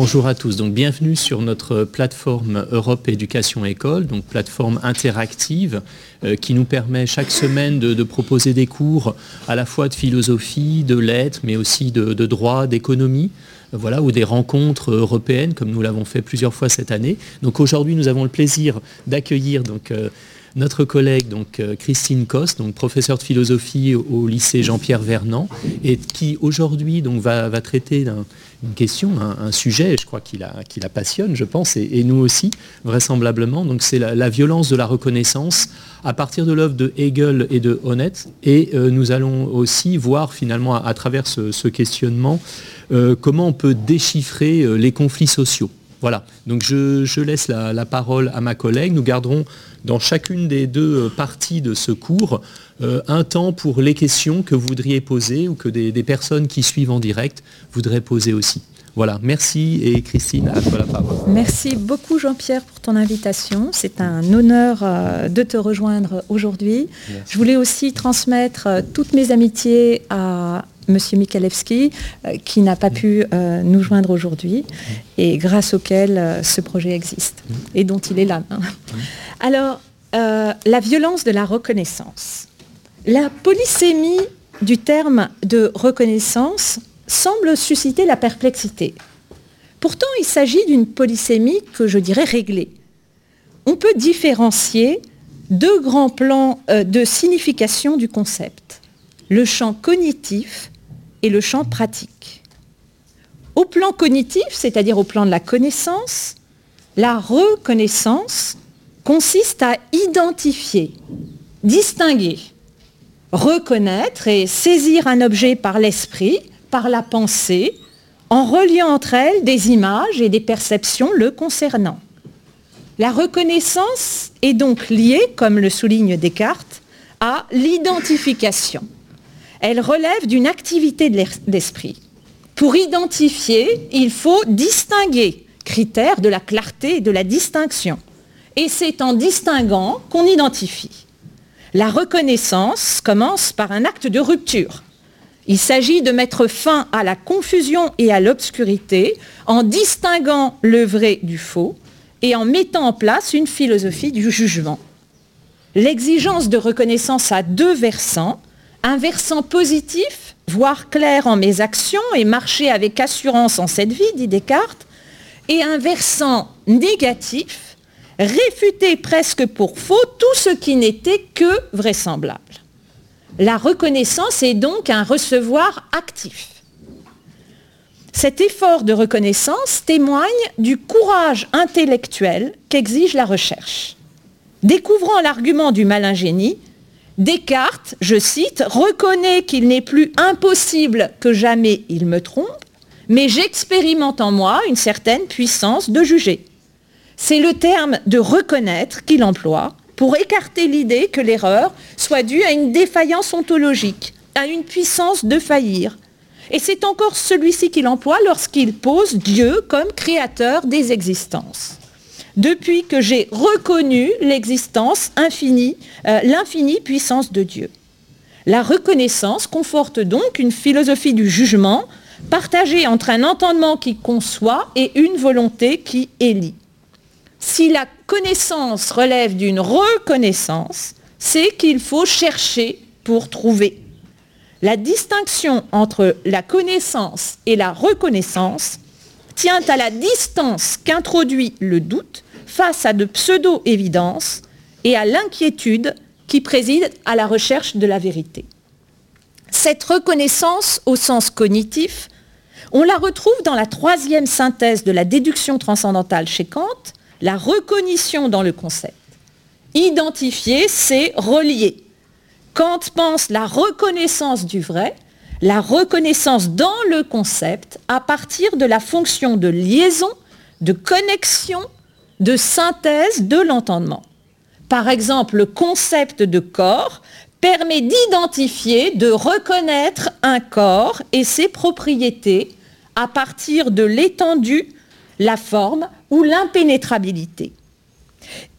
Bonjour à tous, donc bienvenue sur notre plateforme Europe Éducation École, donc plateforme interactive euh, qui nous permet chaque semaine de, proposer des cours à la fois de philosophie, de lettres, mais aussi de, droit, d'économie, euh, voilà, ou des rencontres européennes comme nous l'avons fait plusieurs fois cette année. Donc aujourd'hui nous avons le plaisir d'accueillir donc euh, notre collègue donc Christine Coste, donc professeure de philosophie au, lycée Jean-Pierre Vernant, et qui aujourd'hui donc va, va traiter d'un une question, un, sujet, je crois qu'il la, qui la passionne, je pense, et, nous aussi, vraisemblablement. Donc c'est la, violence de la reconnaissance à partir de l'œuvre de Hegel et de Honneth. Et euh, nous allons aussi voir finalement à, travers ce, questionnement euh, comment on peut déchiffrer euh, les conflits sociaux. Voilà, donc je, laisse la, parole à ma collègue. Nous garderons dans chacune des deux parties de ce cours euh, un temps pour les questions que vous voudriez poser ou que des, personnes qui suivent en direct voudraient poser aussi. Voilà, merci et Christine, à toi la parole. Merci beaucoup Jean-Pierre pour ton invitation. C'est un honneur euh, de te rejoindre aujourd'hui. Je voulais aussi transmettre euh, toutes mes amitiés à Monsieur Mikalewski, qui n'a pas pu nous joindre aujourd'hui et grâce auquel ce projet existe et dont il est là. Hein. Alors, la violence de la reconnaissance. La polysémie du terme de reconnaissance semble susciter la perplexité. Pourtant, il s'agit d'une polysémie que je dirais réglée. On peut différencier deux grands plans euh, de signification du concept, le champ cognitif et le champ pratique. Au plan cognitif, c'est-à-dire au plan de la connaissance, la reconnaissance consiste à identifier, distinguer, reconnaître et saisir un objet par l'esprit, par la pensée, en reliant entre elles des images et des perceptions le concernant. La reconnaissance est donc liée, comme le souligne Descartes, à l'identification. Elle relève d'une activité d'esprit. Pour identifier, il faut distinguer, critère de la clarté et de la distinction. Et c'est en distinguant qu'on identifie. La reconnaissance commence par un acte de rupture. Il s'agit de mettre fin à la confusion et à l'obscurité en distinguant le vrai du faux et en mettant en place une philosophie du jugement. L'exigence de reconnaissance a deux versants. Un versant positif, voir clair en mes actions et marcher avec assurance en cette vie, dit Descartes, et un versant négatif, réfuter presque pour faux tout ce qui n'était que vraisemblable. La reconnaissance est donc un recevoir actif. Cet effort de reconnaissance témoigne du courage intellectuel qu'exige la recherche. Découvrant l'argument du malin génie, Descartes, je cite, reconnaît qu'il n'est plus impossible que jamais il me trompe, mais j'expérimente en moi une certaine puissance de juger. C'est le terme de reconnaître qu'il emploie pour écarter l'idée que l'erreur soit due à une défaillance ontologique, à une puissance de faillir. Et c'est encore celui-ci qu'il emploie lorsqu'il pose Dieu comme créateur des existences. Depuis que j'ai reconnu l'existence infinie, euh, l'infinie puissance de Dieu. La reconnaissance conforte donc une philosophie du jugement partagée entre un entendement qui conçoit et une volonté qui élit. Si la connaissance relève d'une reconnaissance, c'est qu'il faut chercher pour trouver. La distinction entre la connaissance et la reconnaissance tient à la distance qu'introduit le doute face à de pseudo-évidences et à l'inquiétude qui préside à la recherche de la vérité. Cette reconnaissance au sens cognitif, on la retrouve dans la troisième synthèse de la déduction transcendantale chez Kant, la recognition dans le concept. Identifier, c'est relier. Kant pense la reconnaissance du vrai, la reconnaissance dans le concept à partir de la fonction de liaison, de connexion, de synthèse de l'entendement. Par exemple, le concept de corps permet d'identifier, de reconnaître un corps et ses propriétés à partir de l'étendue, la forme, ou l'impénétrabilité.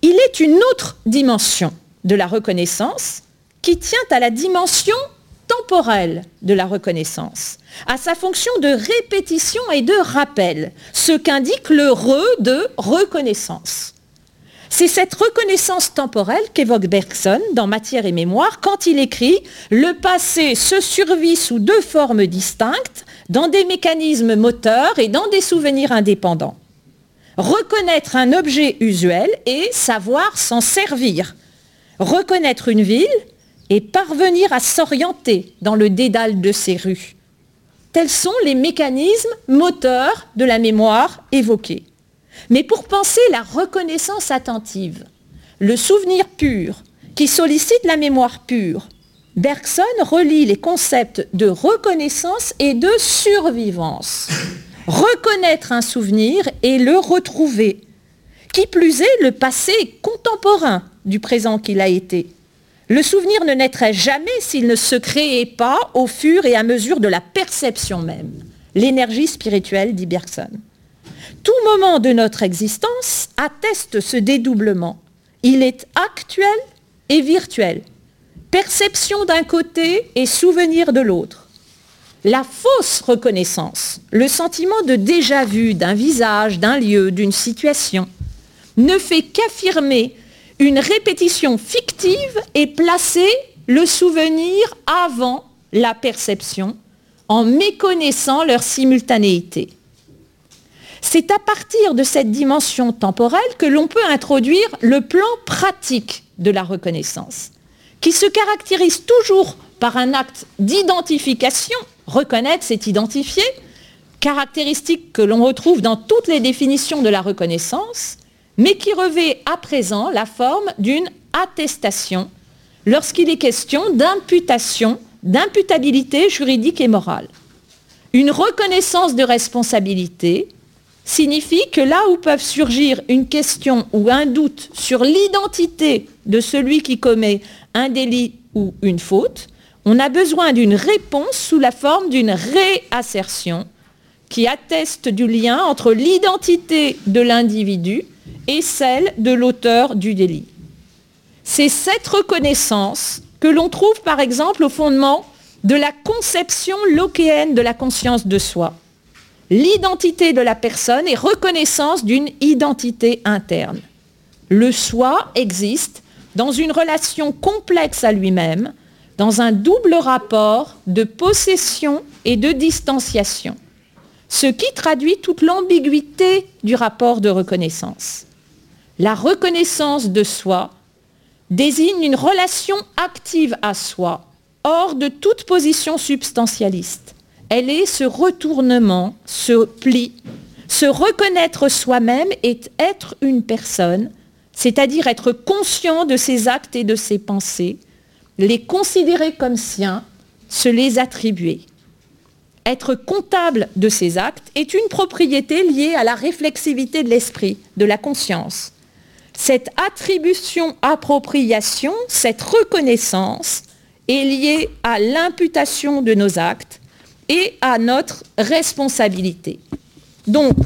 Il est une autre dimension de la reconnaissance qui tient à la dimension temporelle de la reconnaissance, à sa fonction de répétition et de rappel, ce qu'indique le re de reconnaissance. C'est cette reconnaissance temporelle qu'évoque Bergson dans Matière et mémoire quand il écrit ⁇ Le passé se survit sous deux formes distinctes, dans des mécanismes moteurs et dans des souvenirs indépendants. Reconnaître un objet usuel et savoir s'en servir. Reconnaître une ville et parvenir à s'orienter dans le dédale de ses rues. Tels sont les mécanismes moteurs de la mémoire évoqués. Mais pour penser la reconnaissance attentive, le souvenir pur, qui sollicite la mémoire pure, Bergson relie les concepts de reconnaissance et de survivance. Reconnaître un souvenir et le retrouver. Qui plus est, le passé contemporain du présent qu'il a été. Le souvenir ne naîtrait jamais s'il ne se créait pas au fur et à mesure de la perception même. L'énergie spirituelle, dit Bergson. Tout moment de notre existence atteste ce dédoublement. Il est actuel et virtuel. Perception d'un côté et souvenir de l'autre. La fausse reconnaissance, le sentiment de déjà-vu d'un visage, d'un lieu, d'une situation, ne fait qu'affirmer une répétition fictive et placer le souvenir avant la perception en méconnaissant leur simultanéité. C'est à partir de cette dimension temporelle que l'on peut introduire le plan pratique de la reconnaissance, qui se caractérise toujours par un acte d'identification, reconnaître c'est identifier, caractéristique que l'on retrouve dans toutes les définitions de la reconnaissance, mais qui revêt à présent la forme d'une attestation lorsqu'il est question d'imputation, d'imputabilité juridique et morale. Une reconnaissance de responsabilité signifie que là où peuvent surgir une question ou un doute sur l'identité de celui qui commet un délit ou une faute, on a besoin d'une réponse sous la forme d'une réassertion qui atteste du lien entre l'identité de l'individu et celle de l'auteur du délit. C'est cette reconnaissance que l'on trouve par exemple au fondement de la conception lochéenne de la conscience de soi. L'identité de la personne est reconnaissance d'une identité interne. Le soi existe dans une relation complexe à lui-même, dans un double rapport de possession et de distanciation, ce qui traduit toute l'ambiguïté du rapport de reconnaissance. La reconnaissance de soi désigne une relation active à soi, hors de toute position substantialiste. Elle est ce retournement, ce pli. Se reconnaître soi-même est être une personne, c'est-à-dire être conscient de ses actes et de ses pensées, les considérer comme siens, se les attribuer. Être comptable de ses actes est une propriété liée à la réflexivité de l'esprit, de la conscience cette attribution-appropriation, cette reconnaissance est liée à l'imputation de nos actes et à notre responsabilité. Donc,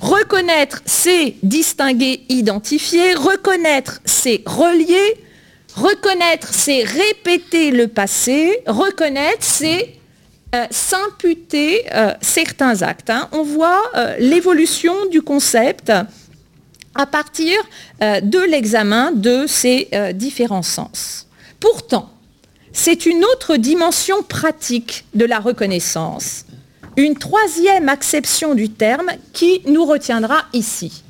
reconnaître, c'est distinguer, identifier. Reconnaître, c'est relier. Reconnaître, c'est répéter le passé. Reconnaître, c'est euh, s'imputer euh, certains actes. Hein. On voit euh, l'évolution du concept à partir de l'examen de ces différents sens. Pourtant, c'est une autre dimension pratique de la reconnaissance, une troisième acception du terme qui nous retiendra ici.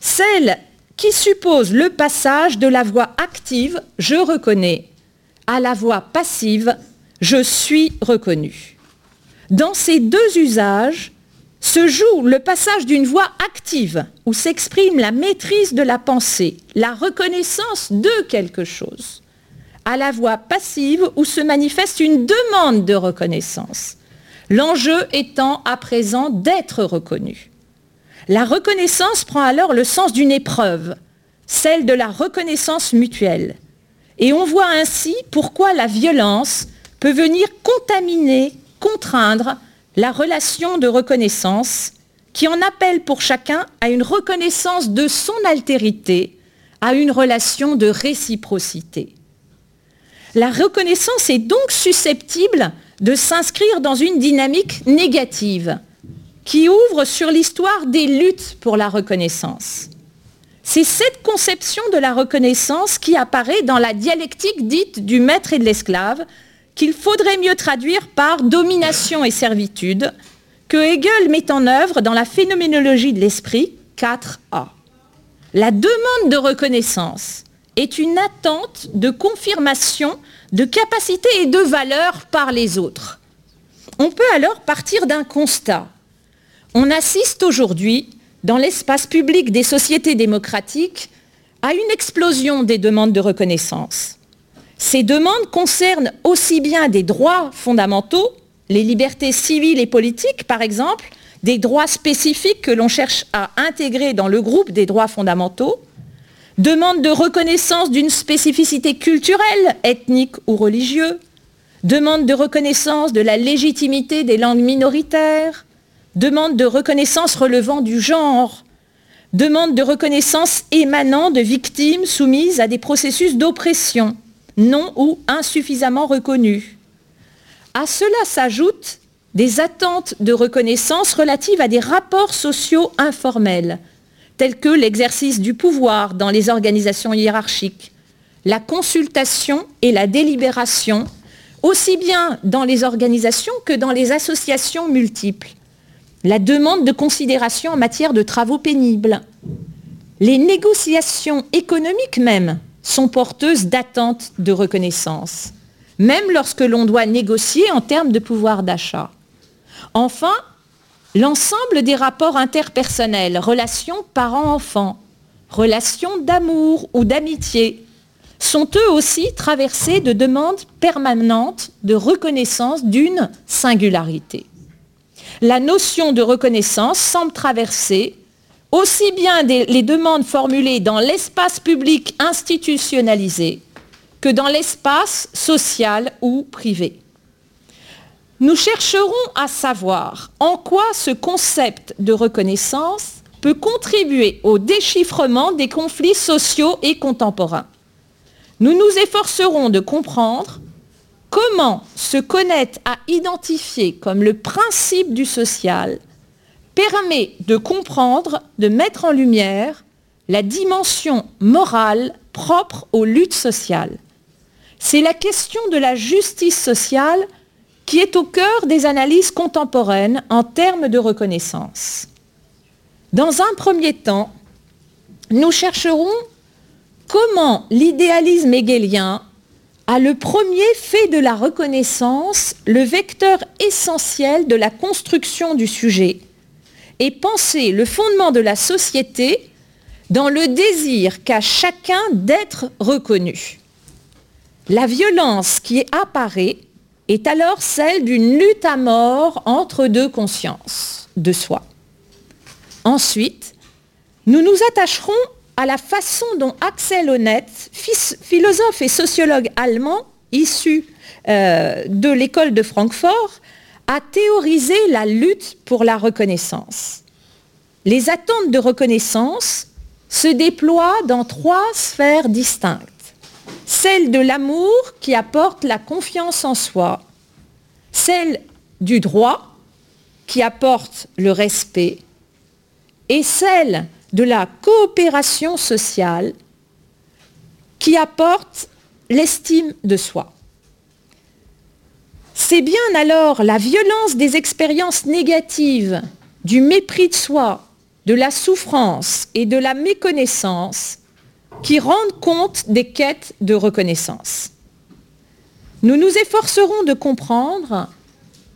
Celle qui suppose le passage de la voix active ⁇ je reconnais ⁇ à la voix passive ⁇ je suis reconnu ⁇ Dans ces deux usages, se joue le passage d'une voix active où s'exprime la maîtrise de la pensée, la reconnaissance de quelque chose, à la voix passive où se manifeste une demande de reconnaissance, l'enjeu étant à présent d'être reconnu. La reconnaissance prend alors le sens d'une épreuve, celle de la reconnaissance mutuelle. Et on voit ainsi pourquoi la violence peut venir contaminer, contraindre la relation de reconnaissance qui en appelle pour chacun à une reconnaissance de son altérité, à une relation de réciprocité. La reconnaissance est donc susceptible de s'inscrire dans une dynamique négative qui ouvre sur l'histoire des luttes pour la reconnaissance. C'est cette conception de la reconnaissance qui apparaît dans la dialectique dite du maître et de l'esclave, qu'il faudrait mieux traduire par domination et servitude, que Hegel met en œuvre dans la phénoménologie de l'esprit 4a. La demande de reconnaissance est une attente de confirmation de capacité et de valeur par les autres. On peut alors partir d'un constat. On assiste aujourd'hui, dans l'espace public des sociétés démocratiques, à une explosion des demandes de reconnaissance. Ces demandes concernent aussi bien des droits fondamentaux, les libertés civiles et politiques par exemple, des droits spécifiques que l'on cherche à intégrer dans le groupe des droits fondamentaux, demande de reconnaissance d'une spécificité culturelle, ethnique ou religieuse, demande de reconnaissance de la légitimité des langues minoritaires, demande de reconnaissance relevant du genre, demande de reconnaissance émanant de victimes soumises à des processus d'oppression, non ou insuffisamment reconnus. À cela s'ajoutent des attentes de reconnaissance relatives à des rapports sociaux informels, tels que l'exercice du pouvoir dans les organisations hiérarchiques, la consultation et la délibération, aussi bien dans les organisations que dans les associations multiples, la demande de considération en matière de travaux pénibles, les négociations économiques même sont porteuses d'attentes de reconnaissance, même lorsque l'on doit négocier en termes de pouvoir d'achat. Enfin, L'ensemble des rapports interpersonnels, relations parents-enfants, relations d'amour ou d'amitié, sont eux aussi traversés de demandes permanentes de reconnaissance d'une singularité. La notion de reconnaissance semble traverser aussi bien les demandes formulées dans l'espace public institutionnalisé que dans l'espace social ou privé. Nous chercherons à savoir en quoi ce concept de reconnaissance peut contribuer au déchiffrement des conflits sociaux et contemporains. Nous nous efforcerons de comprendre comment se connaître à identifier comme le principe du social permet de comprendre, de mettre en lumière la dimension morale propre aux luttes sociales. C'est la question de la justice sociale qui est au cœur des analyses contemporaines en termes de reconnaissance. Dans un premier temps, nous chercherons comment l'idéalisme hegelien a le premier fait de la reconnaissance le vecteur essentiel de la construction du sujet et penser le fondement de la société dans le désir qu'a chacun d'être reconnu. La violence qui apparaît est alors celle d'une lutte à mort entre deux consciences de soi. Ensuite, nous nous attacherons à la façon dont Axel Honneth, philosophe et sociologue allemand issu euh, de l'école de Francfort, a théorisé la lutte pour la reconnaissance. Les attentes de reconnaissance se déploient dans trois sphères distinctes celle de l'amour qui apporte la confiance en soi, celle du droit qui apporte le respect et celle de la coopération sociale qui apporte l'estime de soi. C'est bien alors la violence des expériences négatives, du mépris de soi, de la souffrance et de la méconnaissance qui rendent compte des quêtes de reconnaissance. Nous nous efforcerons de comprendre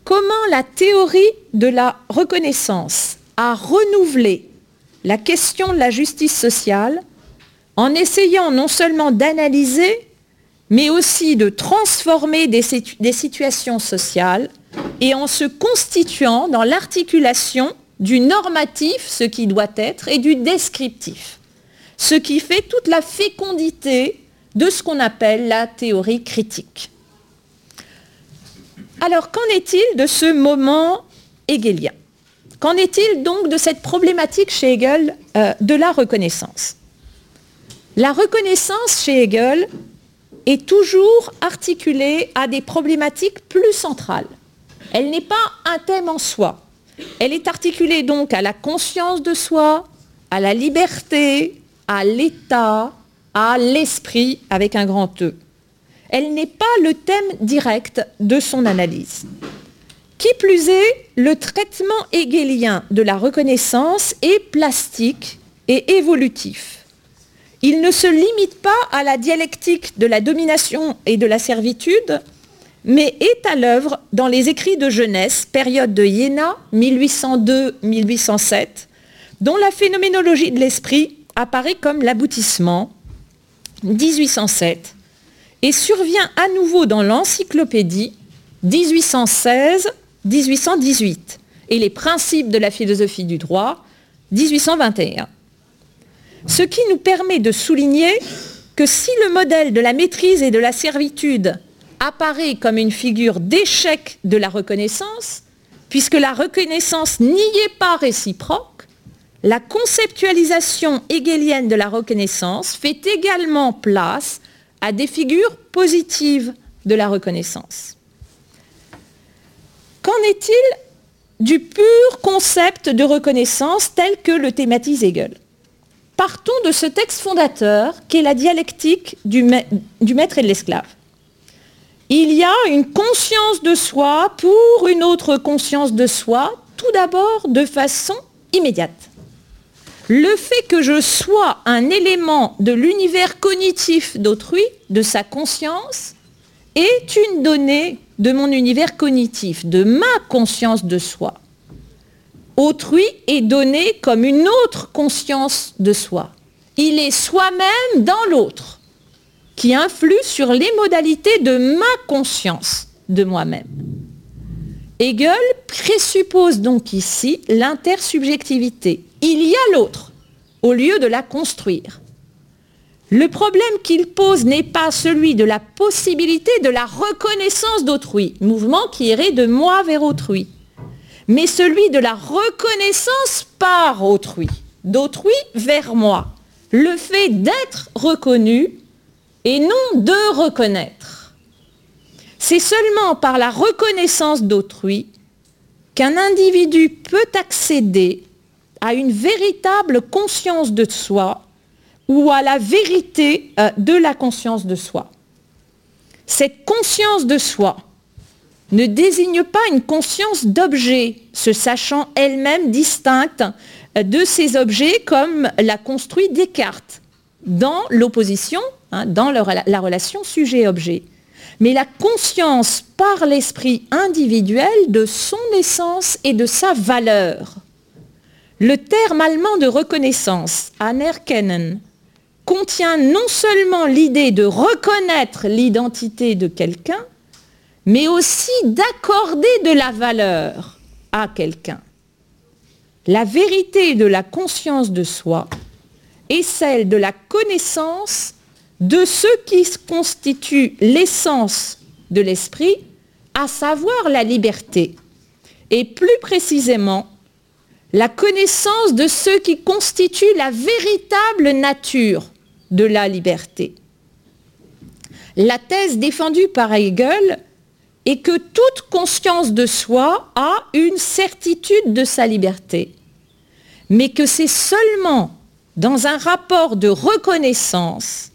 comment la théorie de la reconnaissance a renouvelé la question de la justice sociale en essayant non seulement d'analyser, mais aussi de transformer des, situations sociales et en se constituant dans l'articulation du normatif, ce qui doit être, et du descriptif. Ce qui fait toute la fécondité de ce qu'on appelle la théorie critique. Alors, qu'en est-il de ce moment hegelien Qu'en est-il donc de cette problématique chez Hegel euh, de la reconnaissance? La reconnaissance chez Hegel est toujours articulée à des problématiques plus centrales. Elle n'est pas un thème en soi. Elle est articulée donc à la conscience de soi, à la liberté, à l'état, à l'esprit avec un grand E. Elle n'est pas le thème direct de son analyse. Qui plus est, le traitement hegelien de la reconnaissance est plastique et évolutif. Il ne se limite pas à la dialectique de la domination et de la servitude, mais est à l'œuvre dans les écrits de jeunesse, période de Iéna, 1802-1807, dont la phénoménologie de l'esprit apparaît comme l'aboutissement, 1807, et survient à nouveau dans l'encyclopédie, 1816-1818, et les principes de la philosophie du droit, 1821. Ce qui nous permet de souligner que si le modèle de la maîtrise et de la servitude apparaît comme une figure d'échec de la reconnaissance, puisque la reconnaissance n'y est pas réciproque, la conceptualisation hegelienne de la reconnaissance fait également place à des figures positives de la reconnaissance. Qu'en est-il du pur concept de reconnaissance tel que le thématise Hegel? Partons de ce texte fondateur qui est la dialectique du, maître et de l'esclave il y a une conscience de soi pour une autre conscience de soi, tout d'abord de façon immédiate. Le fait que je sois un élément de l'univers cognitif d'autrui, de sa conscience, est une donnée de mon univers cognitif, de ma conscience de soi. Autrui est donné comme une autre conscience de soi. Il est soi-même dans l'autre qui influe sur les modalités de ma conscience de moi-même. Hegel présuppose donc ici l'intersubjectivité. Il y a l'autre, au lieu de la construire. Le problème qu'il pose n'est pas celui de la possibilité de la reconnaissance d'autrui, mouvement qui irait de moi vers autrui, mais celui de la reconnaissance par autrui, d'autrui vers moi. Le fait d'être reconnu et non de reconnaître. C'est seulement par la reconnaissance d'autrui qu'un individu peut accéder à une véritable conscience de soi ou à la vérité euh, de la conscience de soi. Cette conscience de soi ne désigne pas une conscience d'objet, se sachant elle-même distincte de ces objets comme l'a construit Descartes dans l'opposition Hein, dans la relation sujet-objet, mais la conscience par l'esprit individuel de son essence et de sa valeur. Le terme allemand de reconnaissance, anerkennen, contient non seulement l'idée de reconnaître l'identité de quelqu'un, mais aussi d'accorder de la valeur à quelqu'un. La vérité de la conscience de soi est celle de la connaissance de ce qui constitue l'essence de l'esprit, à savoir la liberté, et plus précisément la connaissance de ce qui constitue la véritable nature de la liberté. La thèse défendue par Hegel est que toute conscience de soi a une certitude de sa liberté, mais que c'est seulement dans un rapport de reconnaissance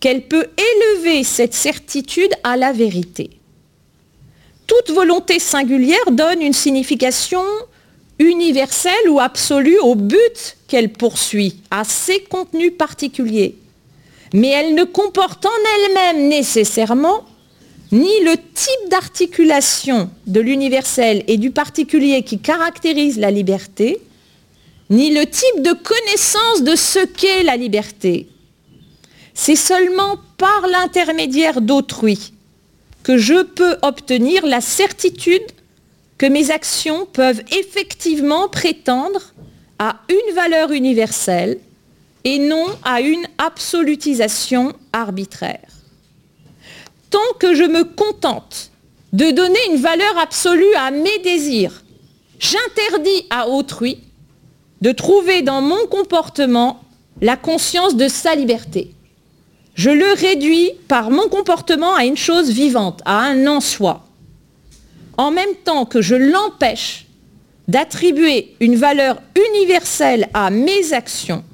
qu'elle peut élever cette certitude à la vérité. Toute volonté singulière donne une signification universelle ou absolue au but qu'elle poursuit, à ses contenus particuliers. Mais elle ne comporte en elle-même nécessairement ni le type d'articulation de l'universel et du particulier qui caractérise la liberté, ni le type de connaissance de ce qu'est la liberté, c'est seulement par l'intermédiaire d'autrui que je peux obtenir la certitude que mes actions peuvent effectivement prétendre à une valeur universelle et non à une absolutisation arbitraire. Tant que je me contente de donner une valeur absolue à mes désirs, j'interdis à autrui de trouver dans mon comportement la conscience de sa liberté. je le réduis par mon comportement à une chose vivante, à un en soi, en même temps que je l'empêche d'attribuer une valeur universelle à mes actions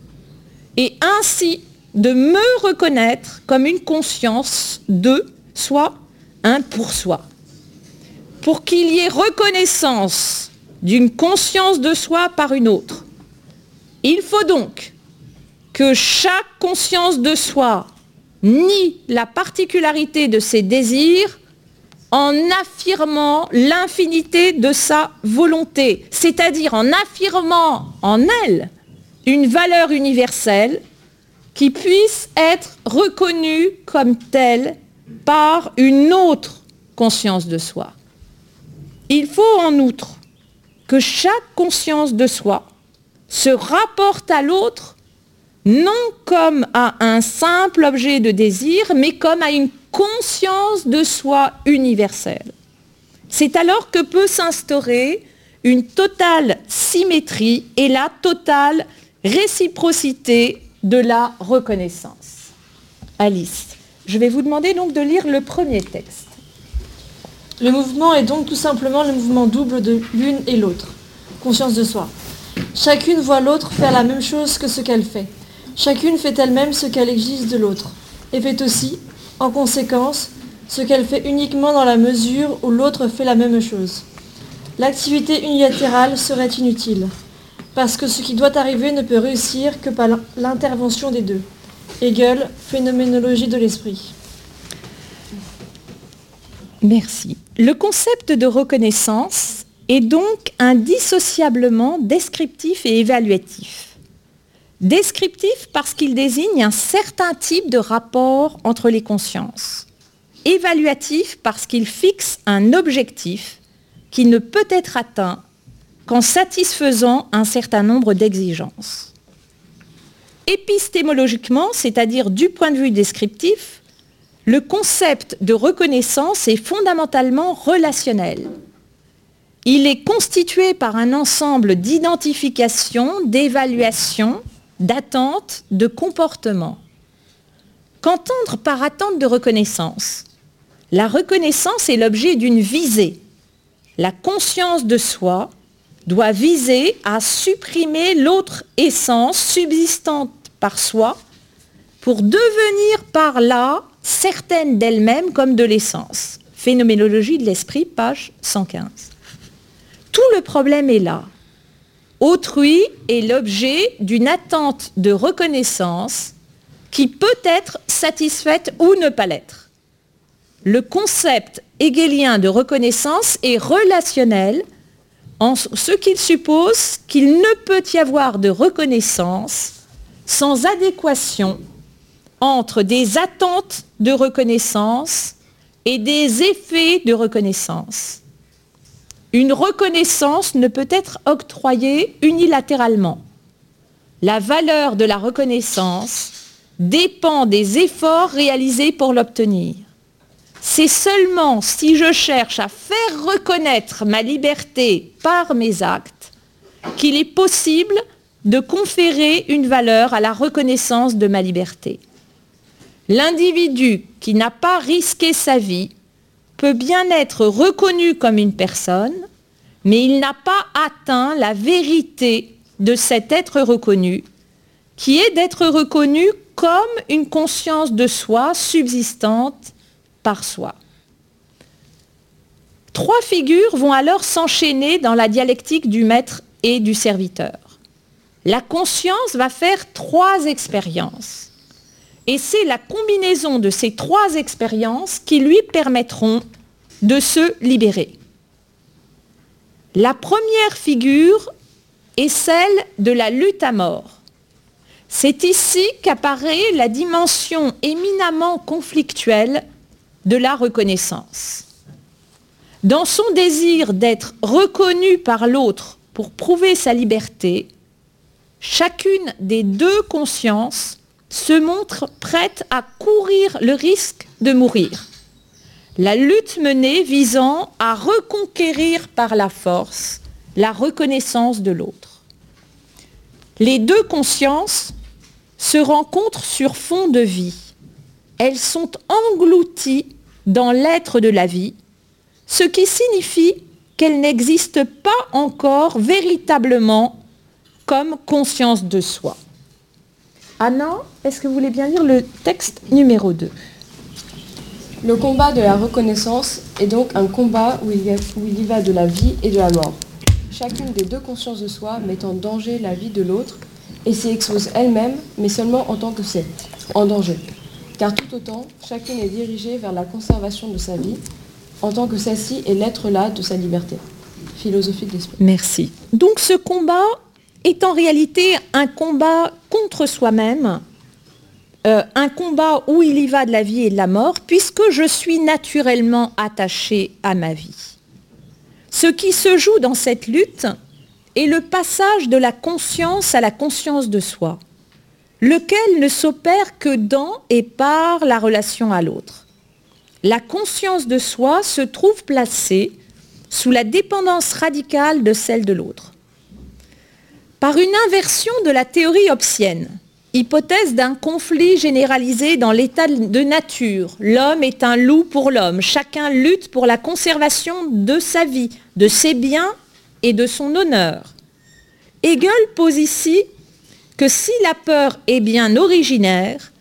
et ainsi de me reconnaître comme une conscience de soi, un pour soi. Pour qu'il y ait reconnaissance d'une conscience de soi par une autre, il faut donc que chaque conscience de soi nie la particularité de ses désirs en affirmant l'infinité de sa volonté, c'est-à-dire en affirmant en elle une valeur universelle qui puisse être reconnue comme telle par une autre conscience de soi. Il faut en outre que chaque conscience de soi se rapporte à l'autre non comme à un simple objet de désir, mais comme à une conscience de soi universelle. C'est alors que peut s'instaurer une totale symétrie et la totale réciprocité de la reconnaissance. Alice, je vais vous demander donc de lire le premier texte. Le mouvement est donc tout simplement le mouvement double de l'une et l'autre. Conscience de soi. Chacune voit l'autre faire la même chose que ce qu'elle fait. Chacune fait elle-même ce qu'elle exige de l'autre. Et fait aussi, en conséquence, ce qu'elle fait uniquement dans la mesure où l'autre fait la même chose. L'activité unilatérale serait inutile parce que ce qui doit arriver ne peut réussir que par l'intervention des deux. Hegel, Phénoménologie de l'esprit. Merci. Le concept de reconnaissance est donc indissociablement descriptif et évaluatif. Descriptif parce qu'il désigne un certain type de rapport entre les consciences. Évaluatif parce qu'il fixe un objectif qui ne peut être atteint qu'en satisfaisant un certain nombre d'exigences. Épistémologiquement, c'est-à-dire du point de vue descriptif, le concept de reconnaissance est fondamentalement relationnel. Il est constitué par un ensemble d'identifications, d'évaluations, d'attentes, de comportements. Qu'entendre par attente de reconnaissance? La reconnaissance est l'objet d'une visée, la conscience de soi, doit viser à supprimer l'autre essence subsistante par soi pour devenir par là certaine d'elle-même comme de l'essence. Phénoménologie de l'esprit, page 115. Tout le problème est là. Autrui est l'objet d'une attente de reconnaissance qui peut être satisfaite ou ne pas l'être. Le concept hegelien de reconnaissance est relationnel en ce qu'il suppose qu'il ne peut y avoir de reconnaissance sans adéquation entre des attentes de reconnaissance et des effets de reconnaissance. Une reconnaissance ne peut être octroyée unilatéralement. La valeur de la reconnaissance dépend des efforts réalisés pour l'obtenir. C'est seulement si je cherche à faire reconnaître ma liberté par mes actes qu'il est possible de conférer une valeur à la reconnaissance de ma liberté. L'individu qui n'a pas risqué sa vie peut bien être reconnu comme une personne, mais il n'a pas atteint la vérité de cet être reconnu, qui est d'être reconnu comme une conscience de soi subsistante par soi. Trois figures vont alors s'enchaîner dans la dialectique du maître et du serviteur. La conscience va faire trois expériences. Et c'est la combinaison de ces trois expériences qui lui permettront de se libérer. La première figure est celle de la lutte à mort. C'est ici qu'apparaît la dimension éminemment conflictuelle de la reconnaissance. Dans son désir d'être reconnu par l'autre pour prouver sa liberté, chacune des deux consciences se montre prête à courir le risque de mourir. La lutte menée visant à reconquérir par la force la reconnaissance de l'autre. Les deux consciences se rencontrent sur fond de vie elles sont englouties dans l'être de la vie, ce qui signifie qu'elles n'existent pas encore véritablement comme conscience de soi. Anna, est-ce que vous voulez bien lire le texte numéro 2 Le combat de la reconnaissance est donc un combat où il, y où il y va de la vie et de la mort. Chacune des deux consciences de soi met en danger la vie de l'autre et s'y expose elle-même, mais seulement en tant que c'est, en danger. Car tout autant, chacune est dirigée vers la conservation de sa vie, en tant que celle-ci est l'être là de sa liberté. Philosophie de l'esprit. Merci. Donc ce combat est en réalité un combat contre soi-même, euh, un combat où il y va de la vie et de la mort, puisque je suis naturellement attaché à ma vie. Ce qui se joue dans cette lutte est le passage de la conscience à la conscience de soi, lequel ne s'opère que dans et par la relation à l'autre. La conscience de soi se trouve placée sous la dépendance radicale de celle de l'autre. Par une inversion de la théorie hobbesienne, hypothèse d'un conflit généralisé dans l'état de nature, l'homme est un loup pour l'homme, chacun lutte pour la conservation de sa vie, de ses biens et de son honneur. Hegel pose ici que si la peur est bien originaire,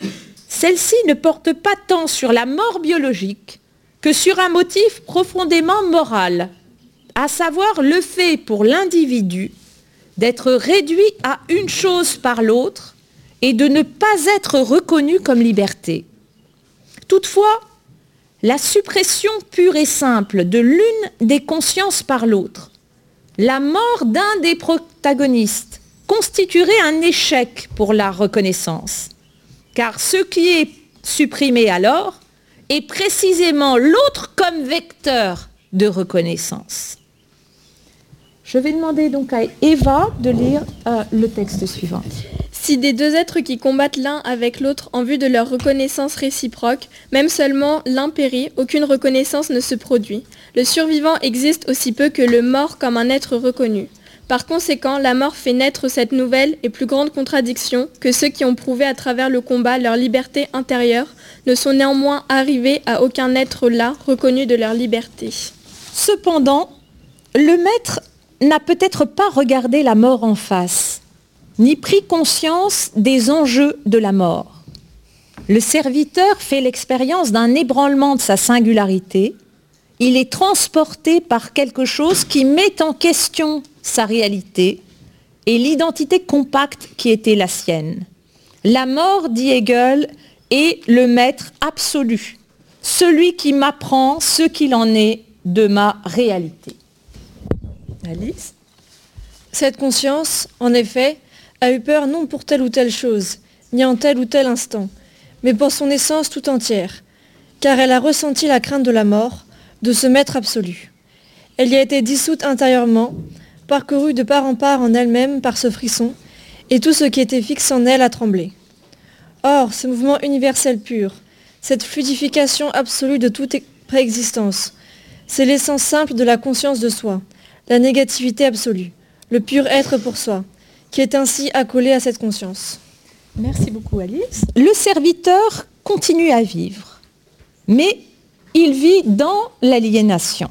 celle-ci ne porte pas tant sur la mort biologique que sur un motif profondément moral, à savoir le fait pour l'individu d'être réduit à une chose par l'autre et de ne pas être reconnu comme liberté. Toutefois, la suppression pure et simple de l'une des consciences par l'autre, la mort d'un des protagonistes, constituerait un échec pour la reconnaissance, car ce qui est supprimé alors est précisément l'autre comme vecteur de reconnaissance. Je vais demander donc à Eva de lire euh, le texte suivant. Si des deux êtres qui combattent l'un avec l'autre en vue de leur reconnaissance réciproque, même seulement l'un périt, aucune reconnaissance ne se produit. Le survivant existe aussi peu que le mort comme un être reconnu. Par conséquent, la mort fait naître cette nouvelle et plus grande contradiction que ceux qui ont prouvé à travers le combat leur liberté intérieure ne sont néanmoins arrivés à aucun être là reconnu de leur liberté. Cependant, le maître n'a peut-être pas regardé la mort en face, ni pris conscience des enjeux de la mort. Le serviteur fait l'expérience d'un ébranlement de sa singularité. Il est transporté par quelque chose qui met en question sa réalité et l'identité compacte qui était la sienne. La mort, dit Hegel, est le maître absolu, celui qui m'apprend ce qu'il en est de ma réalité. Cette conscience, en effet, a eu peur non pour telle ou telle chose, ni en tel ou tel instant, mais pour son essence tout entière, car elle a ressenti la crainte de la mort, de ce maître absolu. Elle y a été dissoute intérieurement, parcourue de part en part en elle-même par ce frisson, et tout ce qui était fixe en elle a tremblé. Or, ce mouvement universel pur, cette fluidification absolue de toute préexistence, c'est l'essence simple de la conscience de soi, la négativité absolue, le pur être pour soi, qui est ainsi accolé à cette conscience. Merci beaucoup Alice. Le serviteur continue à vivre, mais il vit dans l'aliénation.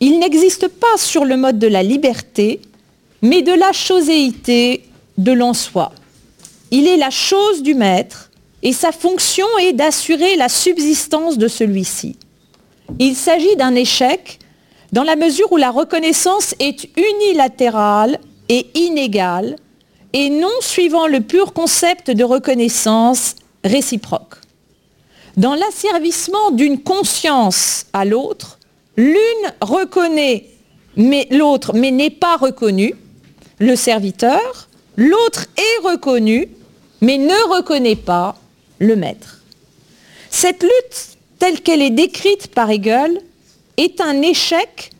Il n'existe pas sur le mode de la liberté, mais de la choséité de l'en-soi. Il est la chose du maître et sa fonction est d'assurer la subsistance de celui-ci. Il s'agit d'un échec dans la mesure où la reconnaissance est unilatérale et inégale et non suivant le pur concept de reconnaissance réciproque. Dans l'asservissement d'une conscience à l'autre, l'une reconnaît l'autre mais n'est pas reconnue, le serviteur, l'autre est reconnu mais ne reconnaît pas le maître. Cette lutte telle qu'elle est décrite par Hegel est un échec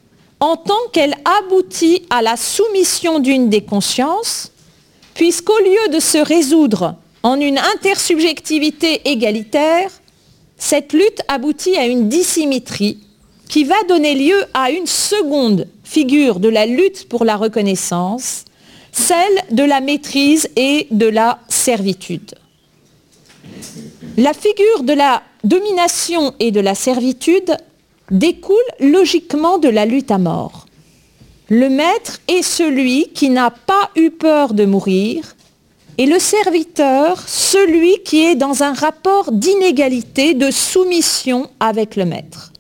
en tant qu'elle aboutit à la soumission d'une des consciences, puisqu'au lieu de se résoudre en une intersubjectivité égalitaire, cette lutte aboutit à une dissymétrie qui va donner lieu à une seconde figure de la lutte pour la reconnaissance, celle de la maîtrise et de la servitude. La figure de la domination et de la servitude découle logiquement de la lutte à mort. Le maître est celui qui n'a pas eu peur de mourir et le serviteur celui qui est dans un rapport d'inégalité, de soumission avec le maître.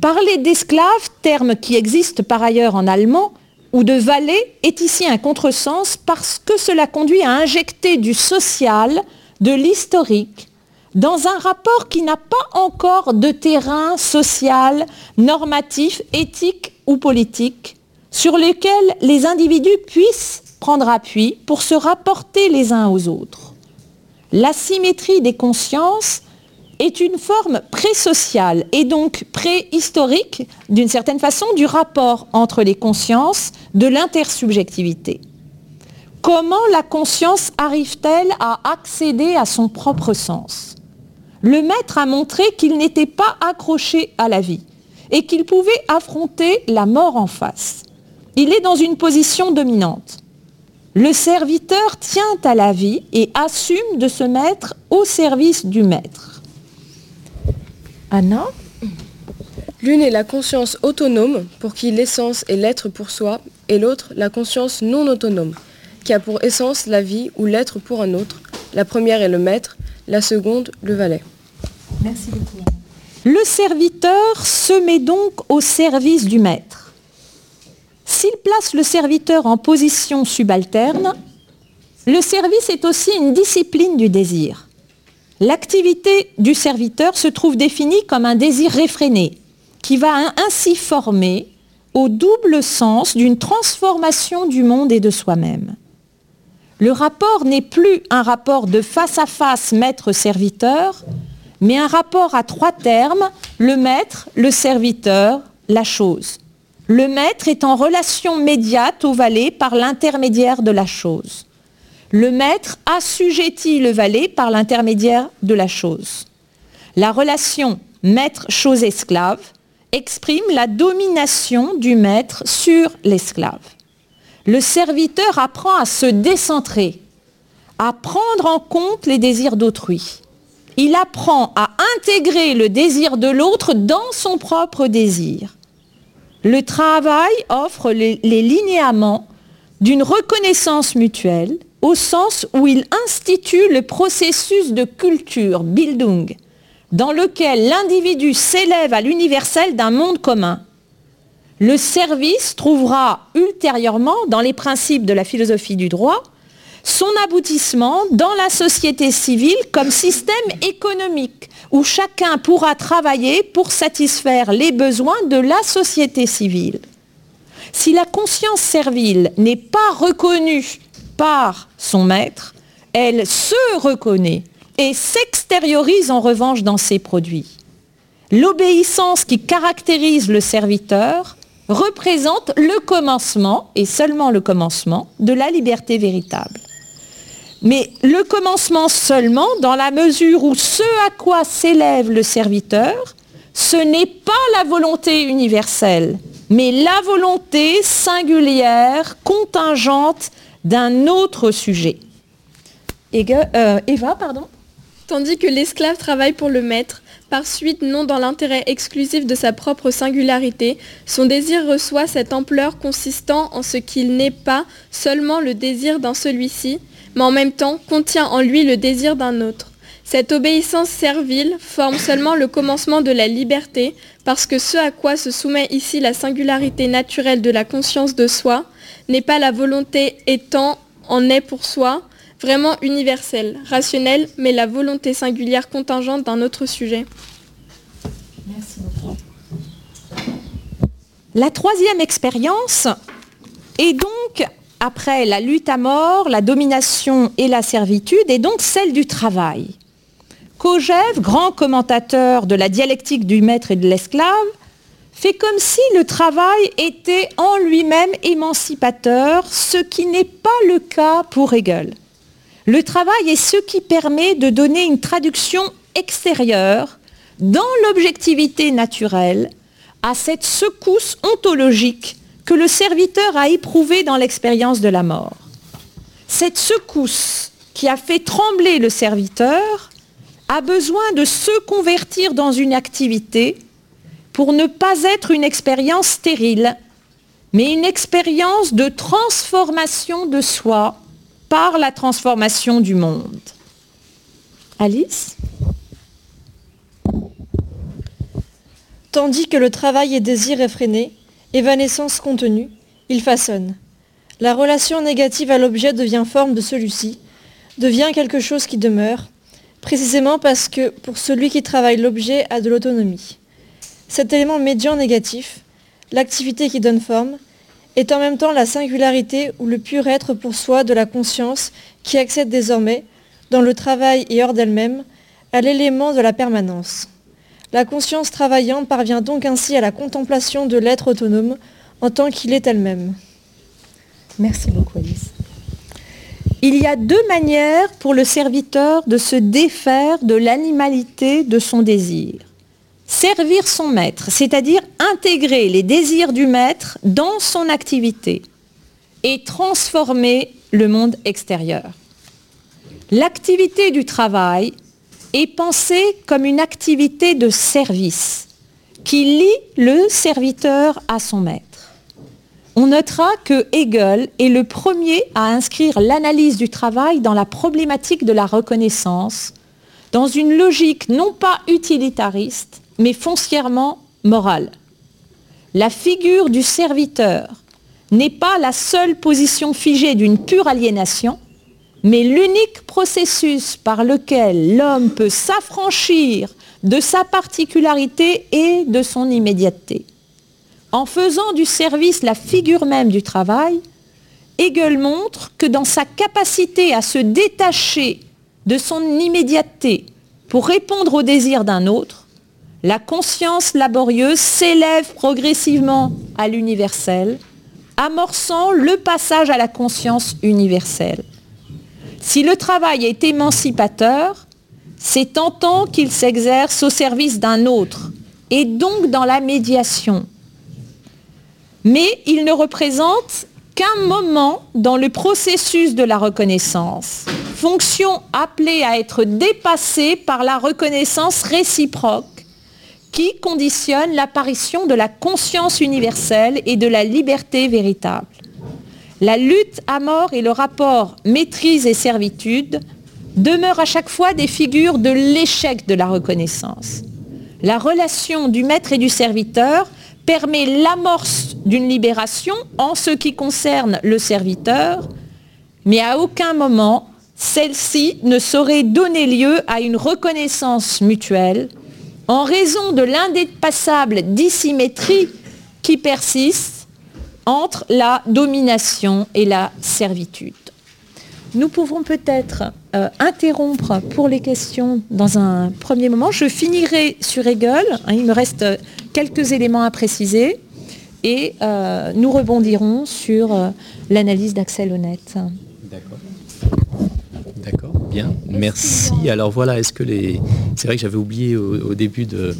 Parler d'esclave, terme qui existe par ailleurs en allemand, ou de valet est ici un contresens parce que cela conduit à injecter du social, de l'historique, dans un rapport qui n'a pas encore de terrain social, normatif, éthique ou politique, sur lequel les individus puissent prendre appui pour se rapporter les uns aux autres. L'asymétrie des consciences est une forme pré-sociale et donc préhistorique, d'une certaine façon, du rapport entre les consciences, de l'intersubjectivité. Comment la conscience arrive-t-elle à accéder à son propre sens? Le maître a montré qu'il n'était pas accroché à la vie et qu'il pouvait affronter la mort en face. Il est dans une position dominante. Le serviteur tient à la vie et assume de se mettre au service du maître. Anna? L'une est la conscience autonome, pour qui l'essence est l'être pour soi, et l'autre, la conscience non autonome, qui a pour essence la vie ou l'être pour un autre. La première est le maître, la seconde, le valet. Le serviteur se met donc au service du maître. S'il place le serviteur en position subalterne, le service est aussi une discipline du désir. L'activité du serviteur se trouve définie comme un désir réfréné, qui va ainsi former au double sens d'une transformation du monde et de soi-même. Le rapport n'est plus un rapport de face à face maître-serviteur, mais un rapport à trois termes, le maître, le serviteur, la chose. Le maître est en relation médiate au valet par l'intermédiaire de la chose. Le maître assujettit le valet par l'intermédiaire de la chose. La relation maître-chose-esclave exprime la domination du maître sur l'esclave. Le serviteur apprend à se décentrer, à prendre en compte les désirs d'autrui. Il apprend à intégrer le désir de l'autre dans son propre désir. Le travail offre les, linéaments d'une reconnaissance mutuelle au sens où il institue le processus de culture, Bildung, dans lequel l'individu s'élève à l'universel d'un monde commun. Le service trouvera ultérieurement, dans les principes de la philosophie du droit, son aboutissement dans la société civile comme système économique, où chacun pourra travailler pour satisfaire les besoins de la société civile. Si la conscience servile n'est pas reconnue par son maître, elle se reconnaît et s'extériorise en revanche dans ses produits. L'obéissance qui caractérise le serviteur représente le commencement, et seulement le commencement, de la liberté véritable. Mais le commencement seulement dans la mesure où ce à quoi s'élève le serviteur, ce n'est pas la volonté universelle, mais la volonté singulière, contingente d'un autre sujet. Euh, Eva, pardon Tandis que l'esclave travaille pour le maître, par suite non dans l'intérêt exclusif de sa propre singularité, son désir reçoit cette ampleur consistant en ce qu'il n'est pas seulement le désir d'un celui-ci, mais en même temps contient en lui le désir d'un autre. Cette obéissance servile forme seulement le commencement de la liberté, parce que ce à quoi se soumet ici la singularité naturelle de la conscience de soi n'est pas la volonté étant en est pour soi, vraiment universelle, rationnelle, mais la volonté singulière contingente d'un autre sujet. La troisième expérience est donc, après la lutte à mort, la domination et la servitude, est donc celle du travail. Kojève, grand commentateur de la dialectique du maître et de l'esclave, fait comme si le travail était en lui-même émancipateur, ce qui n'est pas le cas pour Hegel. Le travail est ce qui permet de donner une traduction extérieure dans l'objectivité naturelle à cette secousse ontologique que le serviteur a éprouvée dans l'expérience de la mort. Cette secousse qui a fait trembler le serviteur a besoin de se convertir dans une activité pour ne pas être une expérience stérile, mais une expérience de transformation de soi par la transformation du monde. Alice? Tandis que le travail et désir effréné, évanescence contenue, il façonne. La relation négative à l'objet devient forme de celui-ci, devient quelque chose qui demeure, précisément parce que pour celui qui travaille l'objet a de l'autonomie. Cet élément médian négatif, l'activité qui donne forme, est en même temps la singularité ou le pur être pour soi de la conscience qui accède désormais, dans le travail et hors d'elle-même, à l'élément de la permanence. La conscience travaillante parvient donc ainsi à la contemplation de l'être autonome en tant qu'il est elle-même. Merci beaucoup Alice. Il y a deux manières pour le serviteur de se défaire de l'animalité de son désir. Servir son maître, c'est-à-dire intégrer les désirs du maître dans son activité et transformer le monde extérieur. L'activité du travail est pensée comme une activité de service qui lie le serviteur à son maître. On notera que Hegel est le premier à inscrire l'analyse du travail dans la problématique de la reconnaissance, dans une logique non pas utilitariste, mais foncièrement morale. La figure du serviteur n'est pas la seule position figée d'une pure aliénation, mais l'unique processus par lequel l'homme peut s'affranchir de sa particularité et de son immédiateté. En faisant du service la figure même du travail, Hegel montre que dans sa capacité à se détacher de son immédiateté pour répondre au désir d'un autre, la conscience laborieuse s'élève progressivement à l'universel, amorçant le passage à la conscience universelle. Si le travail est émancipateur, c'est en tant qu'il s'exerce au service d'un autre, et donc dans la médiation, mais il ne représente qu'un moment dans le processus de la reconnaissance, fonction appelée à être dépassée par la reconnaissance réciproque qui conditionne l'apparition de la conscience universelle et de la liberté véritable. La lutte à mort et le rapport maîtrise et servitude demeurent à chaque fois des figures de l'échec de la reconnaissance. La relation du maître et du serviteur permet l'amorce d'une libération en ce qui concerne le serviteur, mais à aucun moment celle-ci ne saurait donner lieu à une reconnaissance mutuelle en raison de l'indépassable dissymétrie qui persiste entre la domination et la servitude. Nous pouvons peut-être euh, interrompre pour les questions dans un premier moment. Je finirai sur Hegel. Hein, il me reste quelques éléments à préciser et euh, nous rebondirons sur euh, l'analyse d'Axel Honnête. Bien, merci. Alors voilà, est-ce que les... C'est vrai que j'avais oublié au, début de, euh,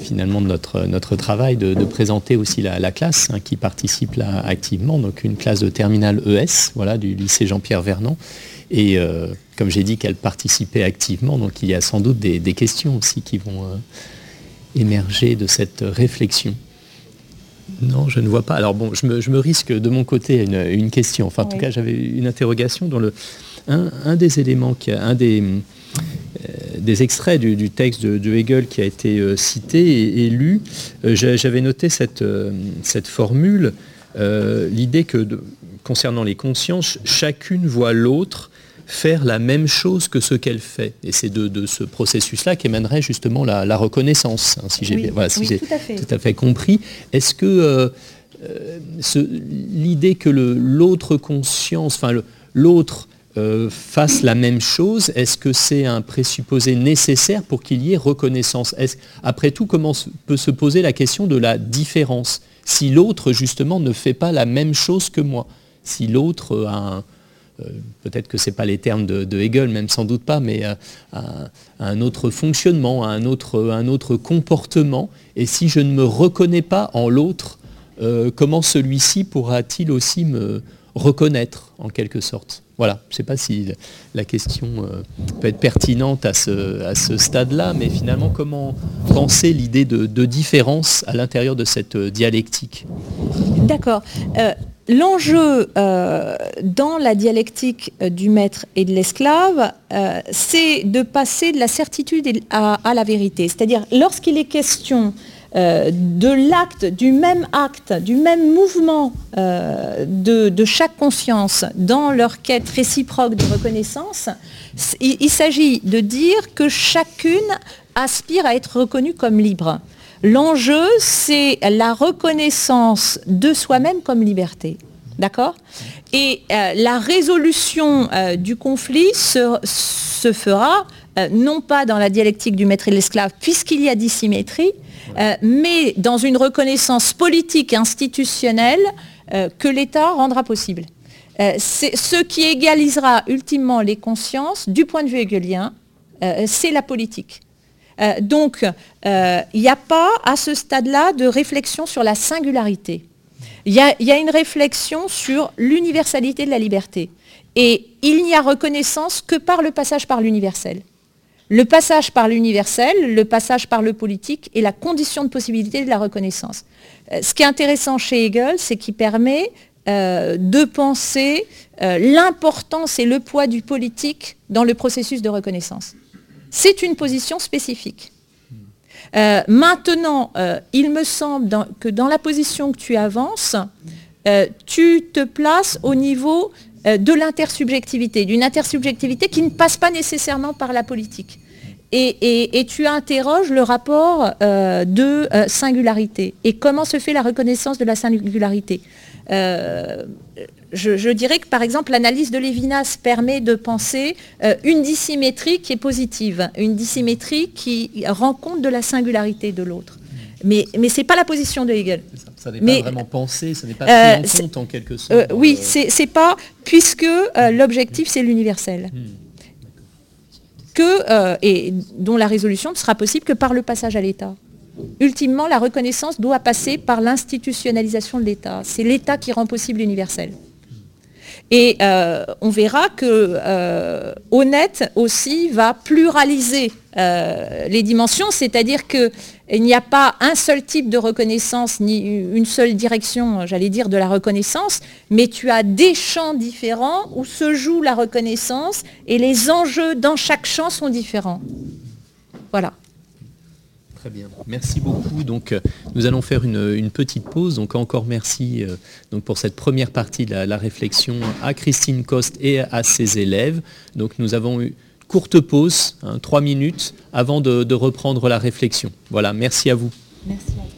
finalement de notre, notre travail de, présenter aussi la, classe hein, qui participe là activement, donc une classe de terminale ES, voilà, du lycée Jean-Pierre Vernant. Et comme j'ai dit qu'elle participait activement, donc il y a sans doute des, questions aussi qui vont émerger de cette réflexion non, je ne vois pas. Alors bon, je me, risque de mon côté une, une question. Enfin, en tout cas, j'avais une interrogation dans le un, des éléments, qui a, un des, euh, des extraits du, texte de, Hegel qui a été euh, cité et, lu. Euh, j'avais noté cette, cette formule, l'idée que concernant les consciences, chacune voit l'autre faire la même chose que ce qu'elle fait. Et c'est de, ce processus-là qu'émanerait justement la, reconnaissance, hein, si j'ai tout, à fait compris. Est-ce que euh, euh, l'idée que l'autre conscience, enfin l'autre euh, fasse la même chose, est-ce que c'est un présupposé nécessaire pour qu'il y ait reconnaissance? Après tout, comment peut se poser la question de la différence? Si l'autre justement ne fait pas la même chose que moi. Si l'autre a un euh, peut-être que ce n'est pas les termes de, Hegel, même sans doute pas, mais euh, un autre fonctionnement, un autre, un autre comportement. Et si je ne me reconnais pas en l'autre, euh, comment celui-ci pourra-t-il aussi me reconnaître en quelque sorte? Voilà, je ne sais pas si la question euh, peut être pertinente à ce, stade-là, mais finalement, comment penser l'idée de, différence à l'intérieur de cette euh, dialectique? D'accord. Euh, l'enjeu dans la dialectique du maître et de l'esclave, c'est de passer de la certitude à la vérité. C'est-à-dire, lorsqu'il est question euh, de l'acte, du même acte, du même mouvement euh, de, chaque conscience dans leur quête réciproque de reconnaissance, il, s'agit de dire que chacune aspire à être reconnue comme libre. L'enjeu, c'est la reconnaissance de soi-même comme liberté. D'accord Et euh, la résolution du conflit se fera non pas dans la dialectique du maître et de l'esclave, puisqu'il y a dissymétrie, euh, mais dans une reconnaissance politique et institutionnelle euh, que l'État rendra possible. Euh, ce qui égalisera ultimement les consciences du point de vue hegelien, c'est la politique. donc, il n'y a pas à ce stade-là de réflexion sur la singularité. Il y, a une réflexion sur l'universalité de la liberté. Et il n'y a reconnaissance que par le passage par l'universel. Le passage par l'universel, le passage par le politique est la condition de possibilité de la reconnaissance. Euh, ce qui est intéressant chez Hegel, c'est qu'il permet euh, de penser euh, l'importance et le poids du politique dans le processus de reconnaissance. C'est une position spécifique. Maintenant, il me semble que dans la position que tu avances, tu te places au niveau euh, de l'intersubjectivité, d'une intersubjectivité qui ne passe pas nécessairement par la politique. Et, tu interroges le rapport euh, de euh, singularité et comment se fait la reconnaissance de la singularité? Je, dirais que par exemple l'analyse de Lévinas permet de penser une dissymétrie qui est positive, une dissymétrie qui rend compte de la singularité de l'autre. Mais, mais ce n'est pas la position de Hegel. Ça n'est pas vraiment pensé, ça n'est pas pris en compte en quelque sorte. oui, c'est pas, puisque l'objectif c'est l'universel. Hmm. Que, et dont la résolution ne sera possible que par le passage à l'État. Ultimement, la reconnaissance doit passer par l'institutionnalisation de l'État. C'est l'État qui rend possible l'universel. Et on verra que Honnête aussi va pluraliser les dimensions, c'est-à-dire que il n'y a pas un seul type de reconnaissance, ni une seule direction, j'allais dire, de la reconnaissance, mais tu as des champs différents où se joue la reconnaissance et les enjeux dans chaque champ sont différents. Voilà. Très bien. Merci beaucoup. Donc, euh, nous allons faire une, petite pause. Donc, encore merci euh, donc, pour cette première partie de la, réflexion à Christine Coste et à ses élèves. Donc, nous avons eu courte pause, hein, trois minutes, avant de, reprendre la réflexion. Voilà, merci à vous. Merci à vous.